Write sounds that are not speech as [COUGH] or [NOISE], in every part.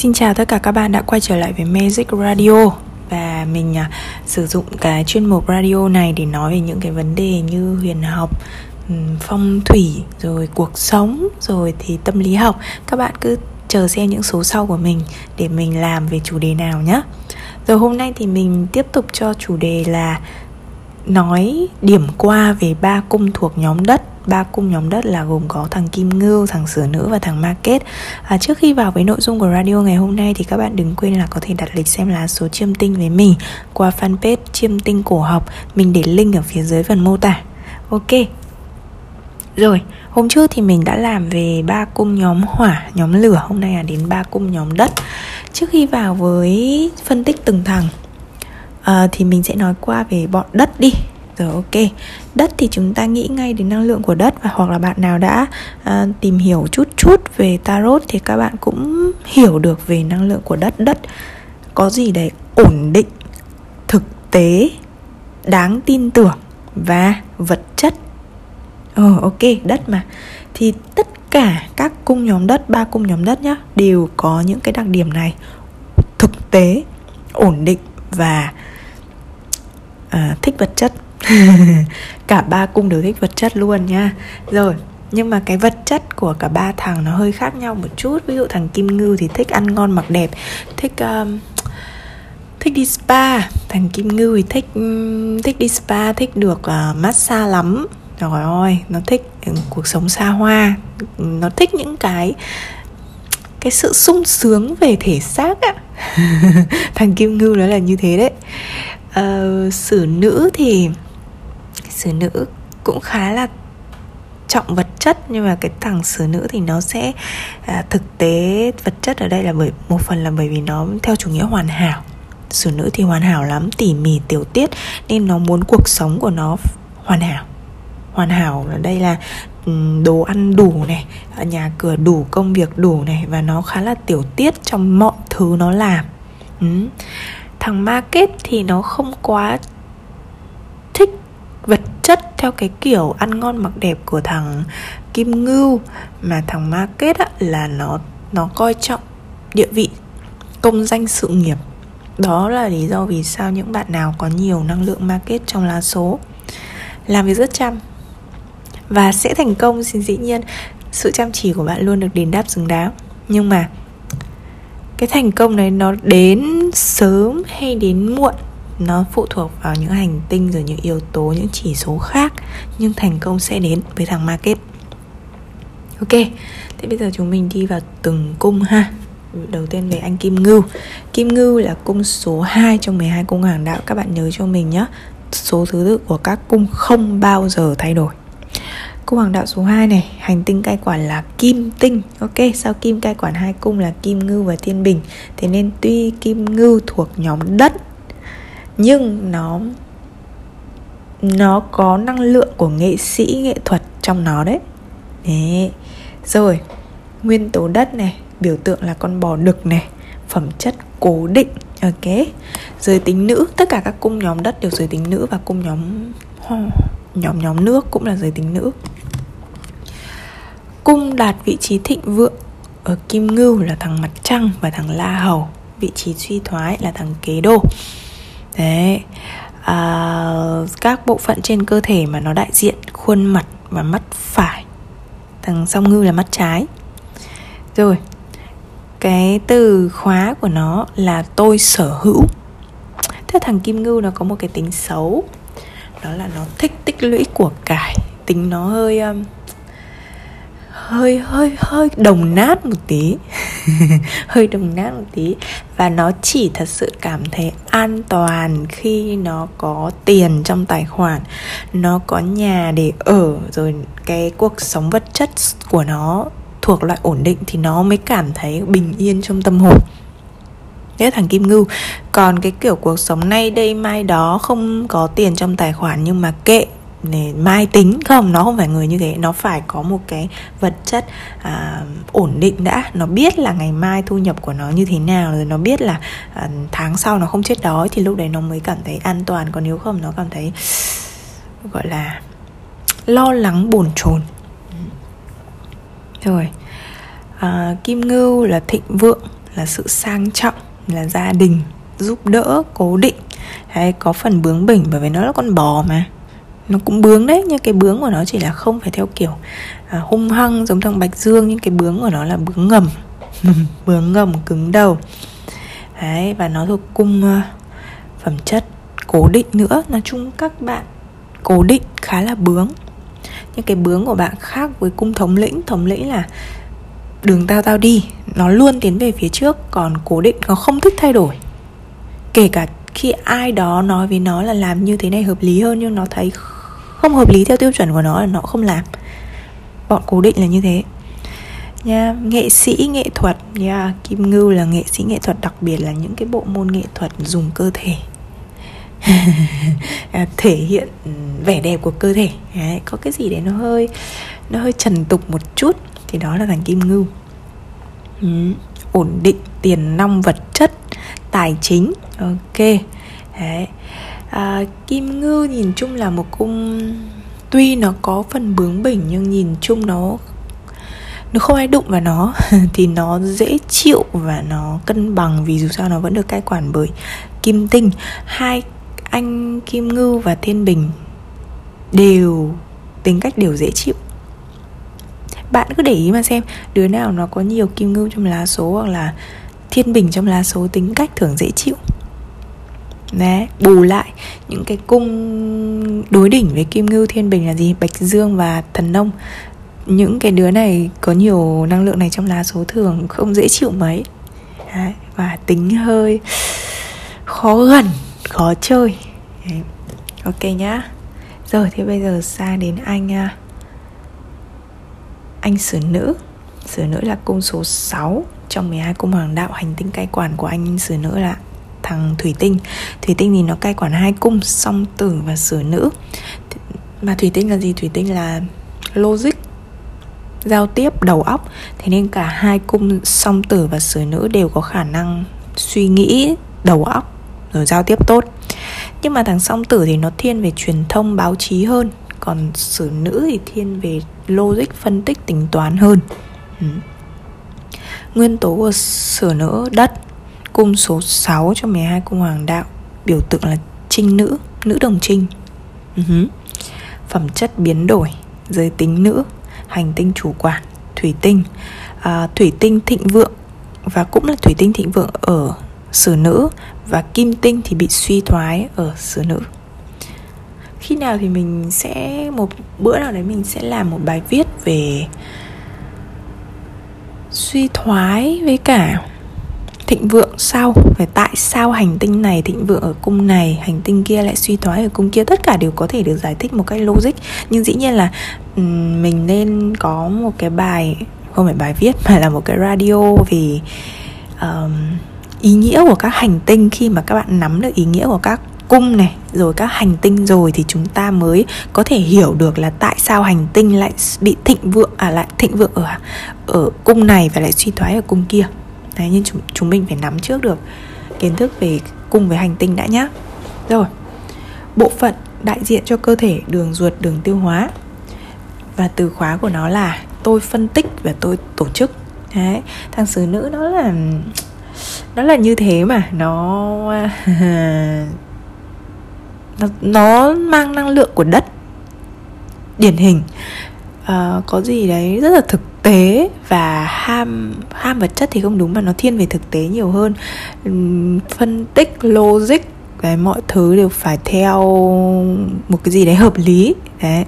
Xin chào tất cả các bạn đã quay trở lại với Magic Radio và mình à, sử dụng cái chuyên mục radio này để nói về những cái vấn đề như huyền học, phong thủy, rồi cuộc sống, rồi thì tâm lý học. Các bạn cứ chờ xem những số sau của mình để mình làm về chủ đề nào nhé. Rồi hôm nay thì mình tiếp tục cho chủ đề là nói điểm qua về ba cung thuộc nhóm đất ba cung nhóm đất là gồm có thằng Kim Ngưu, thằng Sửa Nữ và thằng Market à, Trước khi vào với nội dung của radio ngày hôm nay thì các bạn đừng quên là có thể đặt lịch xem lá số chiêm tinh với mình qua fanpage chiêm tinh cổ học Mình để link ở phía dưới phần mô tả. Ok. Rồi, hôm trước thì mình đã làm về ba cung nhóm hỏa, nhóm lửa. Hôm nay là đến ba cung nhóm đất. Trước khi vào với phân tích từng thằng à, Thì mình sẽ nói qua về bọn đất đi. Rồi ok đất thì chúng ta nghĩ ngay đến năng lượng của đất và hoặc là bạn nào đã uh, tìm hiểu chút chút về tarot thì các bạn cũng hiểu được về năng lượng của đất. Đất có gì đấy ổn định thực tế đáng tin tưởng và vật chất. Ờ ok đất mà. Thì tất cả các cung nhóm đất ba cung nhóm đất nhá đều có những cái đặc điểm này. Thực tế ổn định và uh, thích vật chất. [LAUGHS] cả ba cung đều thích vật chất luôn nha. Rồi nhưng mà cái vật chất của cả ba thằng nó hơi khác nhau một chút. Ví dụ thằng kim ngư thì thích ăn ngon mặc đẹp thích um, thích đi spa. Thằng kim ngư thì thích um, thích đi spa thích được uh, massage lắm. Trời ơi nó thích ừ, cuộc sống xa hoa. Nó thích những cái cái sự sung sướng về thể xác á. [LAUGHS] Thằng kim ngư nó là như thế đấy. Ờ, uh, sử nữ thì xử nữ cũng khá là trọng vật chất nhưng mà cái thằng xử nữ thì nó sẽ à, thực tế vật chất ở đây là bởi một phần là bởi vì nó theo chủ nghĩa hoàn hảo. Xử nữ thì hoàn hảo lắm tỉ mỉ tiểu tiết nên nó muốn cuộc sống của nó hoàn hảo. Hoàn hảo ở đây là ừ, đồ ăn đủ này nhà cửa đủ công việc đủ này và nó khá là tiểu tiết trong mọi thứ nó làm. Ừ. thằng market thì nó không quá vật chất theo cái kiểu ăn ngon mặc đẹp của thằng Kim Ngưu mà thằng Market á, là nó nó coi trọng địa vị công danh sự nghiệp. Đó là lý do vì sao những bạn nào có nhiều năng lượng market trong lá số. Làm việc rất chăm. Và sẽ thành công xin dĩ nhiên sự chăm chỉ của bạn luôn được đền đáp xứng đáng. Nhưng mà cái thành công này nó đến sớm hay đến muộn? Nó phụ thuộc vào những hành tinh rồi những yếu tố những chỉ số khác nhưng thành công sẽ đến với thằng market. Ok thế bây giờ chúng mình đi vào từng cung ha. Đầu tiên về anh Kim Ngưu. Kim Ngưu là cung số 2 trong 12 cung hàng đạo. Các bạn nhớ cho mình nhé Số thứ tự của các cung không bao giờ thay đổi. Cung hoàng đạo số 2 này Hành tinh cai quản là Kim Tinh. Ok, sau Kim cai quản hai cung là Kim Ngưu và Thiên Bình. Thế nên tuy Kim Ngưu thuộc nhóm đất nhưng nó nó có năng lượng của nghệ sĩ, nghệ thuật trong nó đấy. Đấy. Rồi, nguyên tố đất này, biểu tượng là con bò đực này, phẩm chất cố định, ok. Giới tính nữ, tất cả các cung nhóm đất đều giới tính nữ và cung nhóm nhóm nhóm nước cũng là giới tính nữ. Cung đạt vị trí thịnh vượng ở kim ngưu là thằng mặt trăng và thằng la hầu. Vị trí suy thoái là thằng kế đô đấy. À, các bộ phận trên cơ thể mà nó đại diện khuôn mặt và mắt phải. Thằng song ngư là mắt trái. Rồi cái từ khóa của nó là tôi sở hữu. Thế thằng kim ngưu nó có một cái tính xấu. Đó là nó thích tích lũy của cải. Tính nó hơi um, hơi hơi hơi đồng nát một tí. [LAUGHS] hơi đồng nát một tí. Và nó chỉ thật sự cảm thấy an toàn khi nó có tiền trong tài khoản. Nó có nhà để ở, rồi cái cuộc sống vật chất của nó thuộc loại ổn định thì nó mới cảm thấy bình yên trong tâm hồn. Thế thằng Kim Ngưu. Còn cái kiểu cuộc sống nay đây mai đó Không có tiền trong tài khoản Nhưng mà kệ này mai tính. Không nó không phải người như thế. Nó phải có một cái vật chất à, ổn định đã. Nó biết là ngày mai thu nhập của nó như thế nào rồi nó biết là à, tháng sau nó không chết đói thì lúc đấy nó mới cảm thấy an toàn. Còn nếu không nó cảm thấy gọi là lo lắng bồn chồn. Rồi à, kim ngưu là thịnh vượng là sự sang trọng là gia đình giúp đỡ cố định. Hay có phần bướng bỉnh bởi vì nó là con bò mà nó cũng bướng đấy nhưng cái bướng của nó chỉ là không phải theo kiểu à, hung hăng giống thằng bạch dương nhưng cái bướng của nó là bướng ngầm. [LAUGHS] Bướng ngầm cứng đầu. Đấy và nó thuộc cung uh, phẩm chất cố định nữa. Nói chung các bạn cố định khá là bướng. Nhưng cái bướng của bạn khác với cung thống lĩnh thống lĩnh là đường tao tao đi nó luôn tiến về phía trước còn cố định nó không thích thay đổi. Kể cả khi ai đó nói với nó là làm như thế này hợp lý hơn nhưng nó thấy không hợp lý theo tiêu chuẩn của nó là nó không làm. Bọn cố định là như thế. Nha nghệ sĩ nghệ thuật. Nha yeah. kim ngưu là nghệ sĩ nghệ thuật đặc biệt là những cái bộ môn nghệ thuật dùng cơ thể. [LAUGHS] À, thể hiện vẻ đẹp của cơ thể. Đấy, có cái gì đấy nó hơi nó hơi trần tục một chút thì đó là thằng kim ngưu. Ừ. ổn định tiền nong vật chất tài chính. Ok. Đấy à, kim ngưu nhìn chung là một cung tuy nó có phần bướng bỉnh nhưng nhìn chung nó nó không ai đụng vào nó. [LAUGHS] Thì nó dễ chịu và nó cân bằng vì dù sao nó vẫn được cai quản bởi kim tinh. Hai anh kim ngưu và thiên bình đều tính cách đều dễ chịu. Bạn cứ để ý mà xem đứa nào nó có nhiều kim ngưu trong lá số hoặc là thiên bình trong lá số tính cách thường dễ chịu. Đấy, bù lại những cái cung đối đỉnh với kim ngưu thiên bình là gì? Bạch dương và thần nông. Những cái đứa này có nhiều năng lượng này trong lá số thường không dễ chịu mấy. Đấy, và tính hơi khó gần khó chơi. Đấy. ok nhá. Rồi thì bây giờ sang đến anh à, anh sử nữ. Sử nữ là cung số 6 trong 12 cung hoàng đạo. Hành tinh cai quản của anh sử nữ là thằng thủy tinh. Thủy tinh thì nó cai quản hai cung, song tử và sử nữ. Mà thủy tinh là gì? Thủy tinh là logic, giao tiếp, đầu óc. Thế nên cả hai cung, song tử và sử nữ đều có khả năng suy nghĩ, đầu óc, rồi giao tiếp tốt. Nhưng mà thằng song tử thì nó thiên về truyền thông, báo chí hơn. Còn sử nữ thì thiên về logic, phân tích, tính toán hơn. Ừ. nguyên tố của sử nữ, đất cung số 6 trong 12 cung hoàng đạo biểu tượng là trinh nữ nữ đồng trinh. Uh-huh. phẩm chất biến đổi giới tính nữ hành tinh chủ quản thủy tinh. À, thủy tinh thịnh vượng và cũng là thủy tinh thịnh vượng ở sử nữ và kim tinh thì bị suy thoái ở sử nữ. Khi nào thì mình sẽ một bữa nào đấy mình sẽ làm một bài viết về suy thoái với cả thịnh vượng sau về tại sao hành tinh này thịnh vượng ở cung này? Hành tinh kia lại suy thoái ở cung kia? Tất cả đều có thể được giải thích một cách logic. Nhưng dĩ nhiên là mình nên có một cái bài không phải bài viết [LAUGHS] mà là một cái radio về um, ý nghĩa của các hành tinh khi mà các bạn nắm được ý nghĩa của các cung này rồi các hành tinh rồi thì chúng ta mới có thể hiểu được là tại sao hành tinh lại bị thịnh vượng à lại thịnh vượng ở ở cung này và lại suy thoái ở cung kia đấy nhưng chúng, chúng mình phải nắm trước được kiến thức về cùng với hành tinh đã nhá. Rồi bộ phận đại diện cho cơ thể đường ruột đường tiêu hóa. Và từ khóa của nó là tôi phân tích và tôi tổ chức. Đấy thằng sứ nữ nó là nó là như thế mà. Nó [LAUGHS] nó, nó mang năng lượng của đất điển hình. À, có gì đấy rất là thực tế và ham ham vật chất thì không đúng mà nó thiên về thực tế nhiều hơn. Phân tích, logic, cái mọi thứ đều phải theo một cái gì đấy hợp lý, đấy.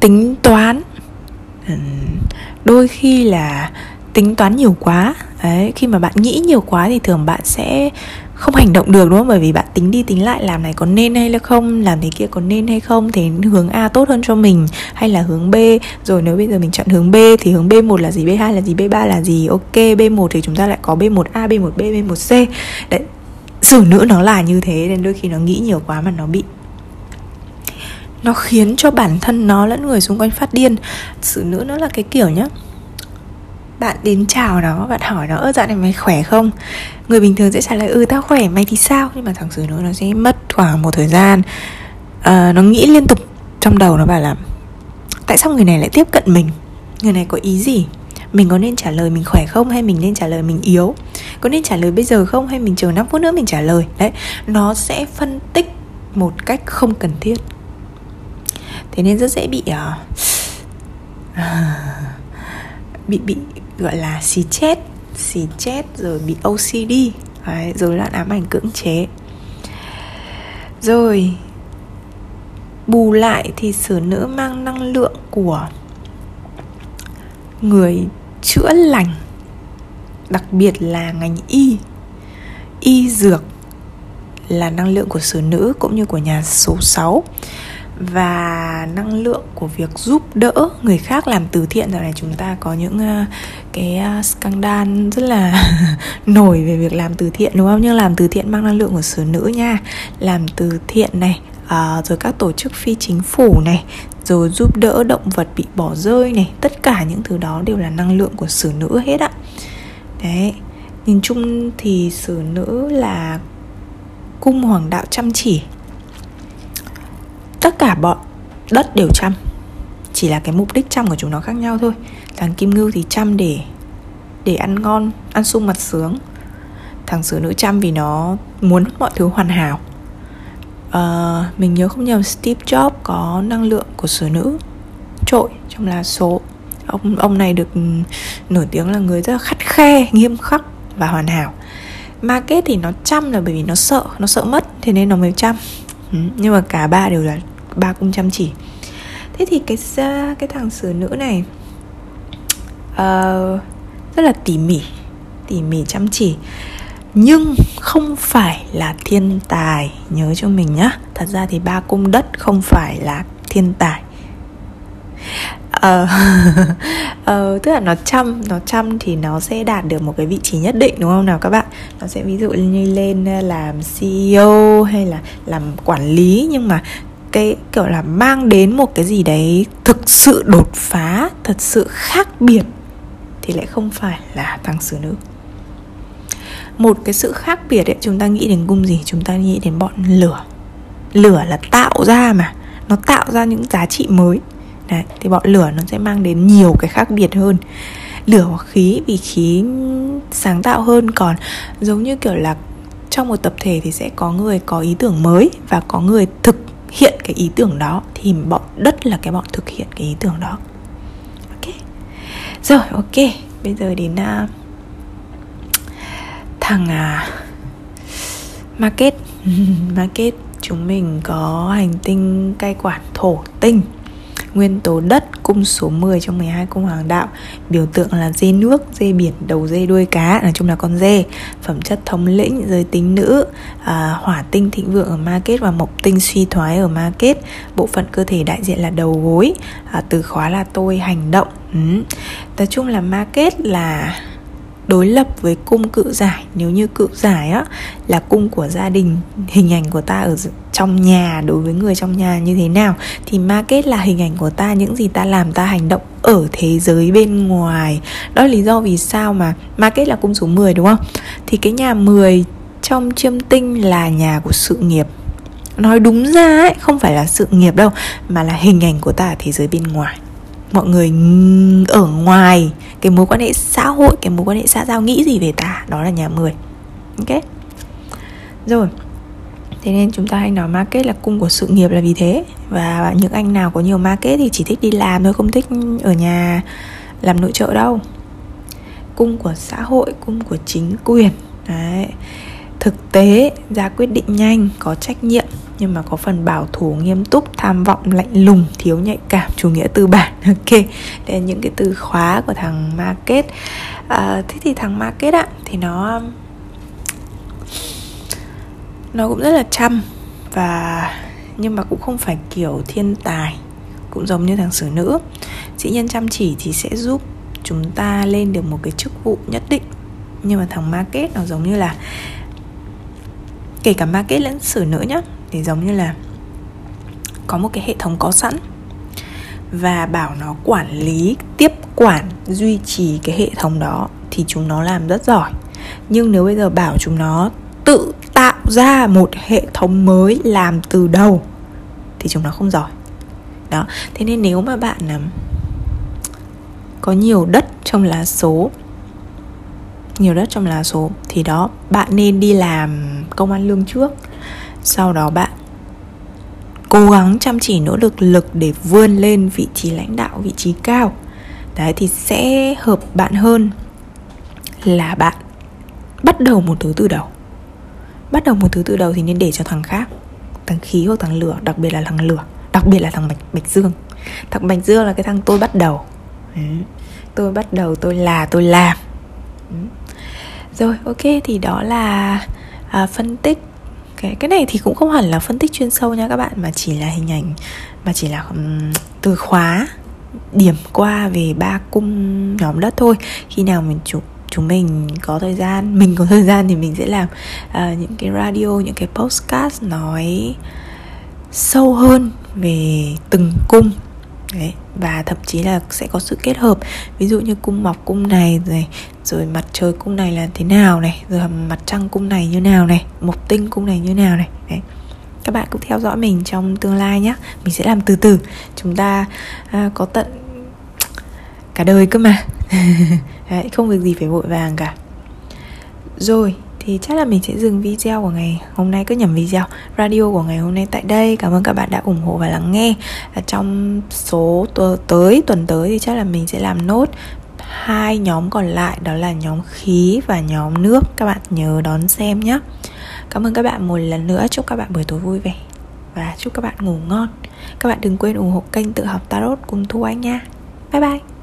Tính toán. Đôi khi là tính toán nhiều quá, đấy, khi mà bạn nghĩ nhiều quá thì thường bạn sẽ không hành động được, đúng không? Bởi vì bạn tính đi tính lại, làm này có nên hay là không, làm thế kia có nên hay không thế hướng a tốt hơn cho mình hay là hướng b. Rồi nếu bây giờ mình chọn hướng b thì hướng b 1 là gì? B 2 là gì? B 3 là gì? Ok b 1 thì chúng ta lại có b 1 a b 1 b b 1 c. Đấy xử nữ nó là như thế nên đôi khi nó nghĩ nhiều quá mà nó bị nó khiến cho bản thân nó lẫn người xung quanh phát điên. Xử nữ nó là cái kiểu nhá bạn đến chào nó bạn hỏi nó ơ dạo này mày khỏe không? Người bình thường sẽ trả lời ừ tao khỏe mày thì sao? Nhưng mà thằng xử nữ nó sẽ mất khoảng một thời gian. Uh, nó nghĩ liên tục trong đầu nó bảo là tại sao người này lại tiếp cận mình? Người này có ý gì? Mình có nên trả lời mình khỏe không hay mình nên trả lời mình yếu? Có nên trả lời bây giờ không hay mình chờ 5 phút nữa mình trả lời? Đấy nó sẽ phân tích một cách không cần thiết. Thế nên rất dễ bị uh, bị bị gọi là xì chết xì chết rồi bị OCD đấy, rồi loạn ám ảnh cưỡng chế. Rồi bù lại thì sử nữ mang năng lượng của người chữa lành đặc biệt là ngành y. Y dược là năng lượng của sử nữ cũng như của nhà số 6 và năng lượng của việc giúp đỡ người khác làm từ thiện. Giờ này chúng ta có những uh, cái uh, scandal rất là [LAUGHS] nổi về việc làm từ thiện đúng không? Nhưng làm từ thiện mang năng lượng của sử nữ nha. Làm từ thiện này à, rồi các tổ chức phi chính phủ này rồi giúp đỡ động vật bị bỏ rơi này tất cả những thứ đó đều là năng lượng của sử nữ hết ạ. Đấy nhìn chung thì sử nữ là cung hoàng đạo chăm chỉ. Tất cả bọn đất đều chăm chỉ là cái mục đích chăm của chúng nó khác nhau thôi. Thằng kim ngưu thì chăm để để ăn ngon ăn sung mặt sướng. Thằng sử nữ chăm vì nó muốn mọi thứ hoàn hảo uh, mình nhớ không nhầm Steve Jobs có năng lượng của sở nữ trội trong là số. Ông ông này được ừ, nổi tiếng là người rất là khắt khe nghiêm khắc và hoàn hảo. Market thì nó chăm là bởi vì nó sợ nó sợ mất thế nên nó mới chăm. Ừ, nhưng mà cả ba đều là ba cũng chăm chỉ. Thế thì cái cái thằng sửa nữ này uh, rất là tỉ mỉ tỉ mỉ chăm chỉ nhưng không phải là thiên tài. Nhớ cho mình nhá. Thật ra thì ba cung đất không phải là thiên tài. Ờ uh, [LAUGHS] tức là nó chăm nó chăm thì nó sẽ đạt được một cái vị trí nhất định đúng không nào các bạn? Nó sẽ ví dụ như lên ờ, làm CEO hay là làm quản lý nhưng mà cái kiểu là mang đến một cái gì đấy thực sự đột phá thật sự khác biệt thì lại không phải là thằng xử nữ một cái sự khác biệt ấy chúng ta nghĩ đến cung gì? Chúng ta nghĩ đến bọn lửa. Lửa là tạo ra mà. Nó tạo ra những giá trị mới. Đấy, thì bọn lửa nó sẽ mang đến nhiều cái khác biệt hơn. Lửa hoặc khí vì khí sáng tạo hơn. Còn giống như kiểu là trong một tập thể thì sẽ có người có ý tưởng mới và có người thực hiện cái ý tưởng đó. Thì bọn đất là cái bọn thực hiện cái ý tưởng đó. Ok. Rồi ok. Bây giờ đến uh, thằng à market. [LAUGHS] Market chúng mình có hành tinh cai quản thổ tinh Nguyên tố đất cung số 10 trong 12 cung hoàng đạo Biểu tượng là dê nước, dê biển, đầu dê đuôi cá Nói chung là con dê. Phẩm chất thống lĩnh, giới tính nữ à, Hỏa tinh thịnh vượng ở ma kết Và mộc tinh suy thoái ở ma kết Bộ phận cơ thể đại diện là đầu gối à, Từ khóa là tôi hành động. Ừ. Nói chung là ma kết là đối lập với cung cự giải. Nếu như cự giải á, là cung của gia đình, hình ảnh của ta ở trong nhà, đối với người trong nhà như thế nào, thì market là hình ảnh của ta, những gì ta làm, ta hành động ở thế giới bên ngoài. Đó là lý do vì sao mà market là cung số 10 đúng không? Thì cái nhà 10 trong chiêm tinh là nhà của sự nghiệp. Nói đúng ra ấy, không phải là sự nghiệp đâu, mà là hình ảnh của ta ở thế giới bên ngoài mọi người ở ngoài cái mối quan hệ xã hội, cái mối quan hệ xã giao nghĩ gì về ta, đó là nhà 10 ok? Rồi, thế nên chúng ta hay nói market là cung của sự nghiệp là vì thế. Và những anh nào có nhiều market thì chỉ thích đi làm thôi, không thích ở nhà làm nội trợ đâu. Cung của xã hội, cung của chính quyền. Đấy thực tế ra quyết định nhanh có trách nhiệm nhưng mà có phần bảo thủ nghiêm túc tham vọng lạnh lùng thiếu nhạy cảm chủ nghĩa tư bản. [LAUGHS] Ok đây là những cái từ khóa của thằng market. À, thế thì thằng market ạ thì nó nó cũng rất là chăm và nhưng mà cũng không phải kiểu thiên tài cũng giống như thằng sử nữ. Dĩ nhiên chăm chỉ thì sẽ giúp chúng ta lên được một cái chức vụ nhất định nhưng mà thằng market nó giống như là kể cả market lẫn sử nữa nhá, thì giống như là có một cái hệ thống có sẵn và bảo nó quản lý, tiếp quản, duy trì cái hệ thống đó thì chúng nó làm rất giỏi. Nhưng nếu bây giờ bảo chúng nó tự tạo ra một hệ thống mới làm từ đầu thì chúng nó không giỏi. Đó, thế nên nếu mà bạn có nhiều đất trong lá số nhiều đất trong lá số. Thì đó, bạn nên đi làm công an lương trước. Sau đó bạn cố gắng chăm chỉ nỗ lực lực để vươn lên vị trí lãnh đạo, vị trí cao. Đấy, thì sẽ hợp bạn hơn là bạn bắt đầu một thứ từ đầu. Bắt đầu một thứ từ đầu thì nên để cho thằng khác, thằng khí hoặc thằng lửa, đặc biệt là thằng lửa, đặc biệt là thằng bạch bạch dương. Thằng bạch dương là cái thằng tôi bắt đầu. Tôi bắt đầu, tôi là, tôi làm rồi ok thì đó là à, phân tích. Cái cái này thì cũng không hẳn là phân tích chuyên sâu nha các bạn mà chỉ là hình ảnh mà chỉ là um, từ khóa điểm qua về ba cung nhóm đất thôi. Khi nào mình chụp chúng mình có thời gian mình có thời gian thì mình sẽ làm uh, những cái radio những cái postcast nói sâu hơn về từng cung. Đấy, và thậm chí là sẽ có sự kết hợp. Ví dụ như cung mọc cung này rồi rồi mặt trời cung này là thế nào này rồi mặt trăng cung này như nào này mộc tinh cung này như nào này. Đấy. Các bạn cũng theo dõi mình trong tương lai nhé mình sẽ làm từ từ. Chúng ta à, có tận cả đời cơ mà. [LAUGHS] Đấy, không việc gì phải vội vàng cả. Rồi thì chắc là mình sẽ dừng video của ngày hôm nay, cứ nhầm video radio của ngày hôm nay tại đây. Cảm ơn các bạn đã ủng hộ và lắng nghe. Trong số tới tuần tới thì chắc là mình sẽ làm nốt hai nhóm còn lại, đó là nhóm khí và nhóm nước. Các bạn nhớ đón xem nhé cảm ơn các bạn một lần nữa. Chúc các bạn buổi tối vui vẻ và chúc các bạn ngủ ngon. Các bạn đừng quên ủng hộ kênh tự học tarot cùng thu anh nha. Bye bye.